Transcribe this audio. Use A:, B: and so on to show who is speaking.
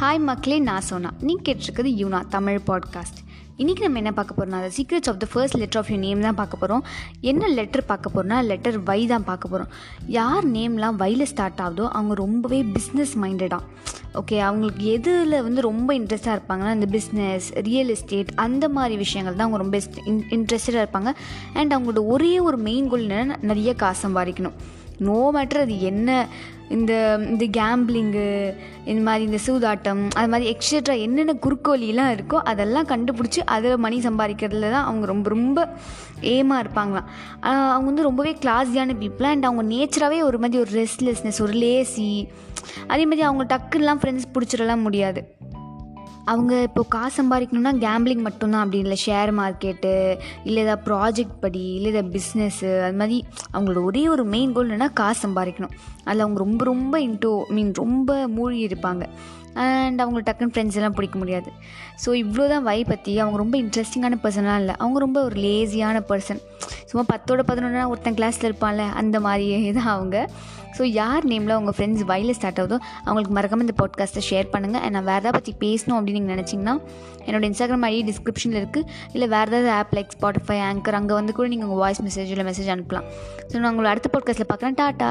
A: Hi மக்களே நான் சோனா. நீங்கள் கேட்டிருக்கிறது யூனா தமிழ் பாட்காஸ்ட் இன்றைக்கி நம்ம என்ன பார்க்க போகிறோம்னா அந்த secrets of the first letter of you name தான் பார்க்க போகிறோம் என்ன லெட்டர் பார்க்க போகிறோம்னா லெட்டர் வை தான் பார்க்க போகிறோம் யார் நேம்லாம் வையில் ஸ்டார்ட் ஆகுதோ அவங்க ரொம்பவே பிஸ்னஸ் மைண்டடாக ஓகே அவங்களுக்கு எதில் வந்து ரொம்ப இன்ட்ரெஸ்ட்டாக இருப்பாங்கன்னா இந்த பிஸ்னஸ் ரியல் எஸ்டேட் அந்த மாதிரி விஷயங்கள் தான் அவங்க ரொம்ப இன்ட்ரெஸ்டடாக இருப்பாங்க. அண்ட் அவங்களோட ஒரே ஒரு மெயின் கோல் என்னென்னா நிறைய காசு சம்பாதிக்கணும். நோ மேட்டர் அது என்ன? இந்த இந்த கேம்பிளிங்கு இந்த மாதிரி இந்த சூதாட்டம் அது மாதிரி எக்ஸட்ரா என்னென்ன குறுக்கோலிலாம் இருக்கோ அதெல்லாம் கண்டுபிடிச்சி அதில் மணி சம்பாதிக்கிறதுல தான் அவங்க ரொம்ப ரொம்ப ஏமாக இருப்பாங்களாம். அவங்க வந்து ரொம்பவே கிளாஸியான பீப்புள் அண்ட் அவங்க நேச்சராகவே ஒரு மாதிரி ஒரு ரெஸ்ட்லெஸ்னஸ் ஒரு லேசி அதே மாதிரி அவங்க டக்குலாம் ஃப்ரெண்ட்ஸ் பிடிச்சிடலாம் முடியாது. அவங்க இப்போ காசு சம்பாதிக்கணும்னா கேம்பிளிங் மட்டும்தான் அப்படி இல்லை. ஷேர் மார்க்கெட்டு இல்லை ஏதாவது ப்ராஜெக்ட் படி இல்லை ஏதாவது பிஸ்னஸ்ஸு அது மாதிரி அவங்களோட ஒரே ஒரு மெயின் கோல் என்னென்னா காசு சம்பாதிக்கணும். அதில் அவங்க ரொம்ப ரொம்ப இன்டோ மீன் ரொம்ப மூழ்கி இருப்பாங்க. அண்ட் அவங்க டக்குன்னு ஃப்ரெண்ட்ஸ் எல்லாம் பிடிக்க முடியாது. ஸோ இவ்வளோ தான் வை பற்றி அவங்க ரொம்ப இன்ட்ரெஸ்டிங்கான பர்சனாக இல்லை. அவங்க ரொம்ப ஒரு லேசியான பர்சன் சும்மா பத்தோட பதினொன்னா ஒருத்தன் கிளாஸில் இருப்பான்ல அந்த மாதிரியே தான் அவங்க. ஸோ யார் நேமில் உங்கள் ஃப்ரெண்ட்ஸ் வயலில் ஸ்டார்ட் ஆகுதோ அவங்களுக்கு மறக்காமல் இந்த பாட்காஸ்ட்டை ஷேர் பண்ணுங்கள் அண்ட் நான் வேறு ஏதாவது பற்றி பேசணும் அப்படின்னு நீங்கள் நினச்சிங்கன்னா என்னோடய இன்ஸ்டாகிராம் ஐடி டிஸ்கிரிப்ஷனில் இருக்குது இல்லை வேறு ஏதாவது ஆப் லைக் ஸ்பாட்டிஃபை ஆங்கர் அங்கே வந்து கூட நீங்கள் உங்கள் வாய்ஸ் மெசேஜ் இல்லை மெசேஜ் அனுப்பலாம். ஸோ நான் உங்களை அடுத்த பாட்காஸ்ட்டில் பார்க்குறேன். டாட்டா